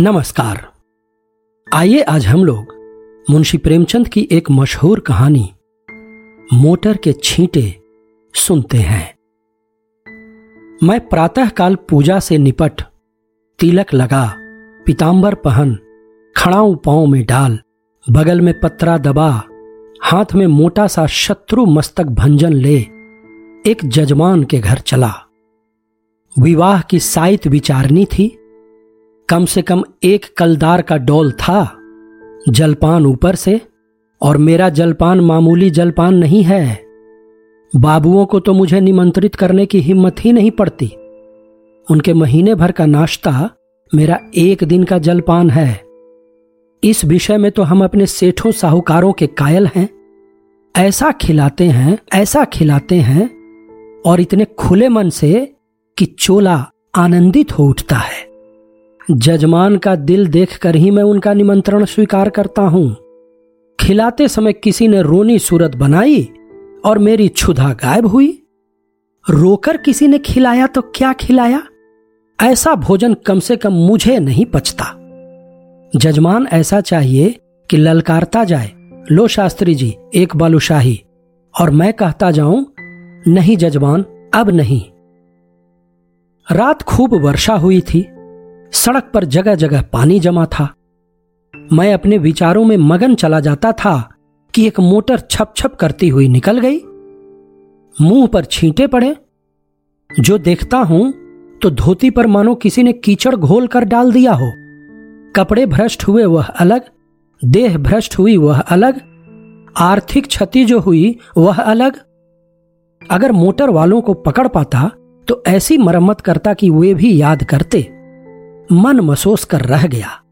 नमस्कार। आइए आज हम लोग मुंशी प्रेमचंद की एक मशहूर कहानी, मोटर के छींटे, सुनते हैं। मैं प्रातःकाल पूजा से निपट, तिलक लगा पीताम्बर पहन, खड़ाऊ पाँव में डाल, बगल में पत्रा दबा, हाथ में मोटा सा शत्रु मस्तक भंजन ले, एक जजमान के घर चला। विवाह की साइत विचारनी थी कम से कम एक कलदार का डोल था, जलपान ऊपर से, और मेरा जलपान मामूली जलपान नहीं है। बाबुओं को तो मुझे निमंत्रित करने की हिम्मत ही नहीं पड़ती। उनके महीने भर का नाश्ता मेरा एक दिन का जलपान है। इस विषय में तो हम अपने सेठों साहूकारों के कायल हैं। ऐसा खिलाते हैं, ऐसा खिलाते हैं, और इतने खुले मन से कि चोला आनंदित हो उठता है। जजमान का दिल देखकर ही मैं उनका निमंत्रण स्वीकार करता हूँ। खिलाते समय किसी ने रोनी सूरत बनाई और मेरी क्षुधा गायब हुई। रोकर किसी ने खिलाया तो क्या खिलाया? ऐसा भोजन कम से कम मुझे नहीं पचता। जजमान ऐसा चाहिए कि ललकारता जाए। लो शास्त्री जी, एक बालूशाही। और मैं कहता जाऊँ, नहीं जजमान, अब नहीं। रात खूब वर्षा हुई थी। सड़क पर जगह जगह पानी जमा था। मैं अपने विचारों में मगन चला जाता था कि एक मोटर छप छप करती हुई निकल गई। मुँह पर छींटे पड़े। जो देखता हूँ तो धोती पर मानो किसी ने कीचड़ घोल कर डाल दिया हो। कपड़े भ्रष्ट हुए वह अलग, देह भ्रष्ट हुई वह अलग, आर्थिक क्षति जो हुई वह अलग। अगर मोटर वालों को पकड़ पाता तो ऐसी मरम्मत करता कि वे भी याद करते। मन मसोस कर रह गया।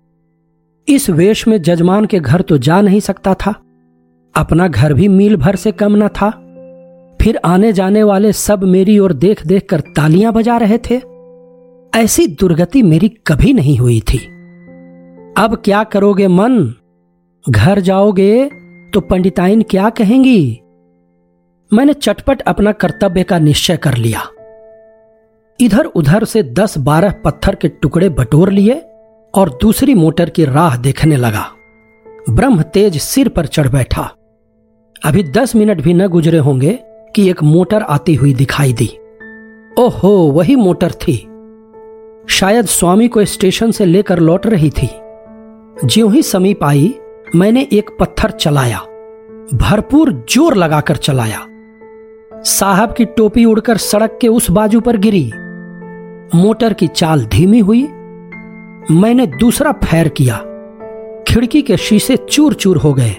इस वेश में जजमान के घर तो जा नहीं सकता था। अपना घर भी मील भर से कम न था। फिर आने जाने वाले सब मेरी ओर देख देख कर तालियाँ बजा रहे थे। ऐसी दुर्गति मेरी कभी नहीं हुई थी। अब क्या करोगे मन? घर जाओगे तो पंडिताइन क्या कहेंगी? मैंने चटपट अपना कर्तव्य का निश्चय कर लिया। इधर उधर से दस बारह पत्थर के टुकड़े बटोर लिए और दूसरी मोटर की राह देखने लगा। ब्रह्म तेज सिर पर चढ़ बैठा। अभी दस मिनट भी न गुजरे होंगे कि एक मोटर आती हुई दिखाई दी। ओहो, वही मोटर थी। शायद स्वामी को स्टेशन से लेकर लौट रही थी। ज्यों ही समीप आई, मैंने एक पत्थर चलाया। भरपूर ज़ोर लगाकर चलाया। साहब की टोपी उड़कर सड़क के उस बाजू पर गिरी। मोटर की चाल धीमी हुई। मैंने दूसरा फैर किया। खिड़की के शीशे चूर चूर हो गए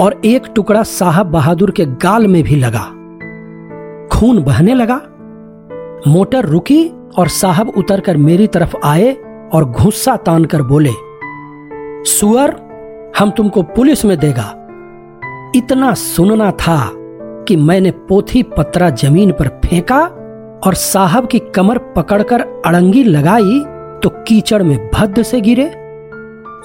और एक टुकड़ा साहब बहादुर के गाल में भी लगा। खून बहने लगा। मोटर रुकी और साहब उतरकर मेरी तरफ़ आए और घुस्सा तान कर बोले, सुअर, हम तुमको पुलिस में देगा। इतना सुनना था कि मैंने पोथी पत्रा ज़मीन पर फेंका और साहब की कमर पकड़कर अड़ंगी लगाई तो कीचड़ में भद्द से गिरे।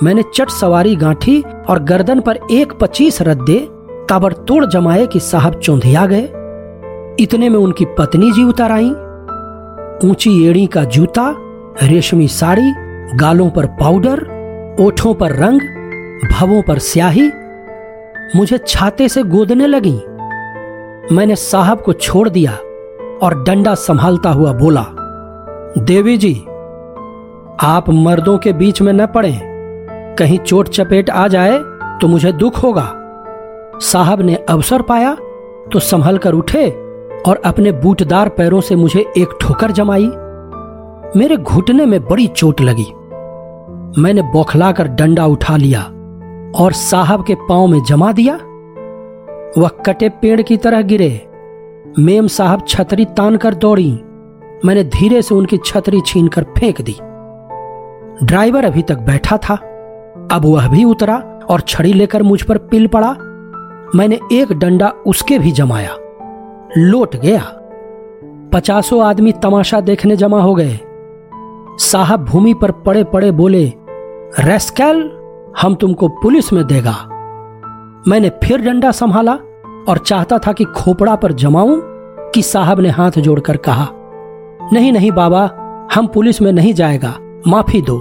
मैंने चट सवारी गांठी और गर्दन पर एक पच्चीस रद्दे ताबड़तोड़ जमाए कि साहब चौंधिया गए। इतने में उनकी पत्नी जी उतर आई। ऊँची एड़ी का जूता, रेशमी साड़ी, गालों पर पाउडर, ओठों पर रंग, भवों पर स्याही मुझे छाते से गोदने लगी। मैंने साहब को छोड़ दिया। और डंडा संभालता हुआ बोला, देवी जी, आप मर्दों के बीच में न पड़े। कहीं चोट चपेट आ जाए तो मुझे दुख होगा। साहब ने अवसर पाया तो संभल कर उठे और अपने बूटदार पैरों से मुझे एक ठोकर जमाई। मेरे घुटने में बड़ी चोट लगी। मैंने बौखलाकर डंडा उठा लिया और साहब के पाँव में जमा दिया। वह कटे पेड़ की तरह गिरे। मेम साहब छतरी तान कर दौड़ी। मैंने धीरे से उनकी छतरी छीन कर फेंक दी। ड्राइवर अभी तक बैठा था। अब वह भी उतरा और छड़ी लेकर मुझ पर पिल पड़ा। मैंने एक डंडा उसके भी जमाया। लोट गया। पचासों आदमी तमाशा देखने जमा हो गए। साहब भूमि पर पड़े पड़े बोले, रेस्कैल, हम तुमको पुलिस में देगा। मैंने फिर डंडा संभाला। और चाहता था कि खोपड़ा पर जमाऊं, कि साहब ने हाथ जोड़कर कहा, नहीं नहीं बाबा, हम पुलिस में नहीं जाएगा, माफ़ी दो।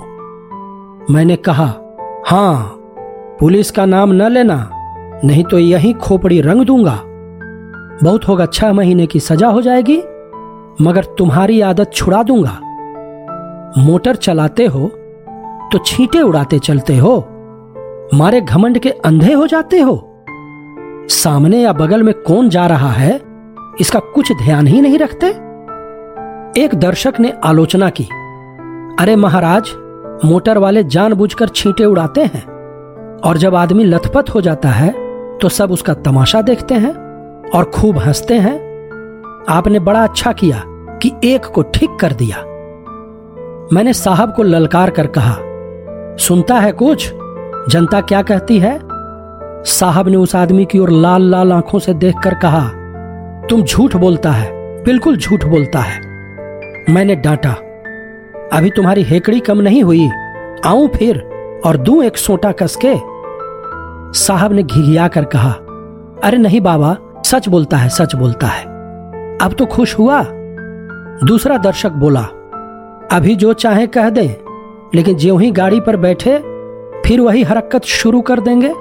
मैंने कहा, हाँ, पुलिस का नाम न लेना, नहीं तो यही खोपड़ी रंग दूँगा। बहुत होगा छह महीने की सजा हो जाएगी, मगर तुम्हारी आदत छुड़ा दूँगा। मोटर चलाते हो तो छींटे उड़ाते चलते हो, मारे घमंड के अंधे हो जाते हो। सामने या बगल में कौन जा रहा है, इसका कुछ ध्यान ही नहीं रखते? एक दर्शक ने आलोचना की। अरे महाराज, मोटर वाले जानबूझकर छींटे उड़ाते हैं, और जब आदमी लथपथ हो जाता है तो सब उसका तमाशा देखते हैं, और खूब हँसते हैं। आपने बड़ा अच्छा किया कि एक को ठीक कर दिया। मैंने साहब को ललकार कर कहा, सुनता है कुछ? जनता क्या कहती है? साहब ने उस आदमी की ओर लाल लाल आँखों से देखकर कहा, तुम झूठ बोलता है, बिल्कुल झूठ बोलता है। मैंने डांटा, अभी तुम्हारी हेकड़ी कम नहीं हुई, आऊँ फिर और दू एक सोटा कसके? साहब ने घिघिया कर कहा, अरे नहीं बाबा, सच बोलता है, सच बोलता है। अब तो खुश हुआ? दूसरा दर्शक बोला, अभी जो चाहे कह दें, लेकिन ज्यों ही गाड़ी पर बैठे, फिर वही हरकत शुरू कर देंगे?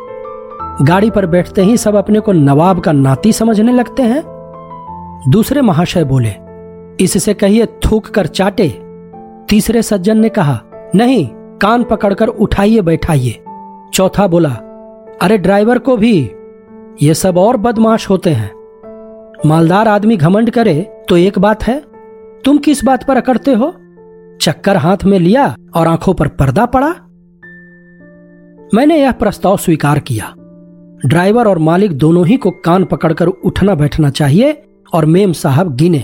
गाड़ी पर बैठते ही सब अपने को नवाब का नाती समझने लगते हैं। दूसरे महाशय बोले, इससे कहिए थूक कर चाटे। तीसरे सज्जन ने कहा, नहीं, कान पकड़कर उठाइए, बैठाइए। चौथा बोला, अरे ड्राइवर को भी, ये सब और बदमाश होते हैं। मालदार आदमी घमंड करे तो एक बात है, तुम किस बात पर अकड़ते हो? चक्कर हाथ में लिया और आँखों पर पर्दा पड़ा? मैंने यह प्रस्ताव स्वीकार किया। ड्राइवर और मालिक दोनों ही को कान पकड़कर उठना बैठना चाहिए और मेम साहब गिने।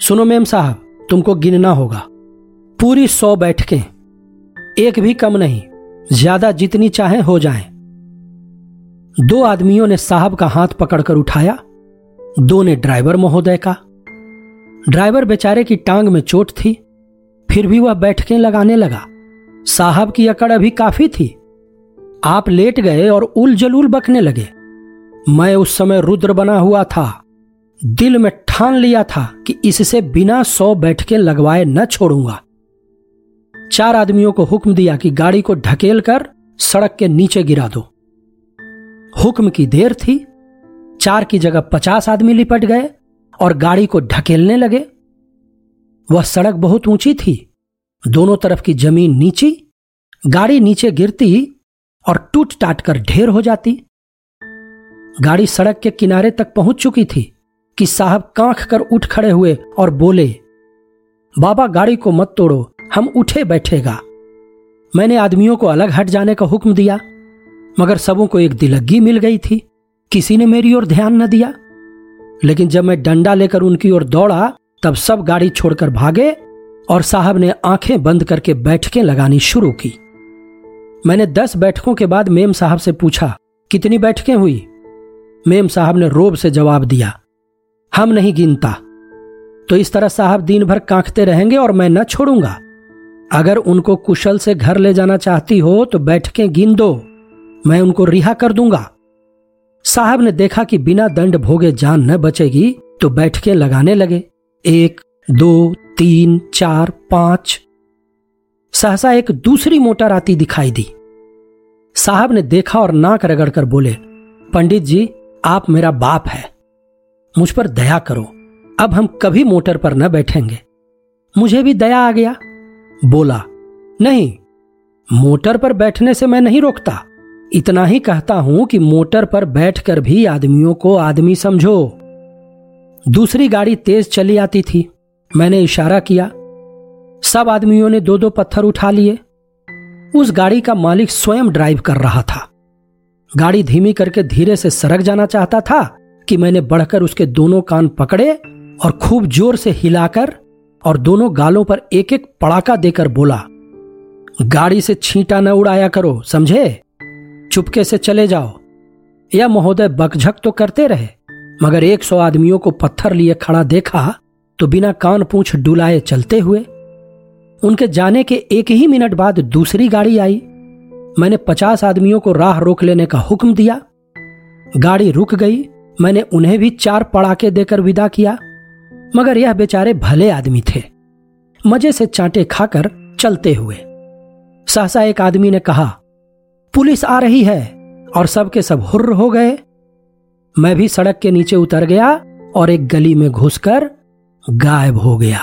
सुनो मेम साहब, तुमको गिनना होगा। पूरी सौ बैठकें। एक भी कम नहीं, ज़्यादा जितनी चाहे हो जाएँ। दो आदमियों ने साहब का हाथ पकड़कर उठाया। दो ने ड्राइवर महोदय का। ड्राइवर बेचारे की टांग में चोट थी, फिर भी वह बैठकें लगाने लगा। साहब की अकड़ अभी काफ़ी थी। आप लेट गए और उल जलूल बकने लगे। मैं उस समय रुद्र बना हुआ था। दिल में ठान लिया था कि इससे बिना सौ बैठके लगवाए न छोड़ूँगा। चार आदमियों को हुक्म दिया कि गाड़ी को ढकेल कर सड़क के नीचे गिरा दो। हुक्म की देर थी। चार की जगह पचास आदमी लिपट गए और गाड़ी को ढकेलने लगे। वह सड़क बहुत ऊँची थी। दोनों तरफ़ की ज़मीन नीची। गाड़ी नीचे गिरती और टूट टाट कर ढेर हो जाती। गाड़ी सड़क के किनारे तक पहुँच चुकी थी कि साहब कांख कर उठ खड़े हुए और बोले, बाबा, गाड़ी को मत तोड़ो, हम उठे बैठेगा। मैंने आदमियों को अलग हट जाने का हुक्म दिया, मगर सबों को एक दिलग्गी मिल गई थी, किसी ने मेरी ओर ध्यान न दिया। लेकिन जब मैं डंडा लेकर उनकी ओर दौड़ा, तब सब गाड़ी छोड़कर भागे और साहब ने आँखें बंद करके बैठकें लगानी शुरू की। मैंने दस बैठकों के बाद मेम साहब से पूछा, कितनी बैठकें हुई? मेम साहब ने रोब से जवाब दिया, हम नहीं गिनता। तो इस तरह साहब दिन भर कांखते रहेंगे और मैं न छोड़ूँगा। अगर उनको कुशल से घर ले जाना चाहती हो तो बैठकें गिन दो, मैं उनको रिहा कर दूँगा। साहब ने देखा कि बिना दंड भोगे जान न बचेगी तो बैठकें लगाने लगे। एक, दो, तीन, चार, पाँच सहसा एक दूसरी मोटर आती दिखाई दी। साहब ने देखा और नाक रगड़कर बोले, पंडित जी, आप मेरा बाप है। मुझ पर दया करो, अब हम कभी मोटर पर न बैठेंगे। मुझे भी दया आ गया। बोला, नहीं, मोटर पर बैठने से मैं नहीं रोकता। इतना ही कहता हूँ कि मोटर पर बैठकर भी आदमियों को आदमी समझो। दूसरी गाड़ी तेज चली आती थी। मैंने इशारा किया सब आदमियों ने दो दो पत्थर उठा लिए। उस गाड़ी का मालिक स्वयं ड्राइव कर रहा था। गाड़ी धीमी करके धीरे से सरक जाना चाहता था कि मैंने बढ़कर उसके दोनों कान पकड़े और खूब ज़ोर से हिलाकर और दोनों गालों पर एक एक पड़ाका देकर बोला, गाड़ी से छींटा न उड़ाया करो, समझे? चुपके से चले जाओ। या महोदय बकझक तो करते रहे, मगर एक सौ आदमियों को पत्थर लिए खड़ा देखा तो बिना कान पूछ डुलाए चलते हुए उनके जाने के एक ही मिनट बाद दूसरी गाड़ी आई। मैंने पचास आदमियों को राह रोक लेने का हुक्म दिया। गाड़ी रुक गई। मैंने उन्हें भी चार पड़ाके देकर विदा किया। मगर यह बेचारे भले आदमी थे। मज़े से चांटे खाकर चलते हुए। सहसा एक आदमी ने कहा, पुलिस आ रही है और सबके सब हुर्र हो गए। मैं भी सड़क के नीचे उतर गया और एक गली में घुसकर गायब हो गया।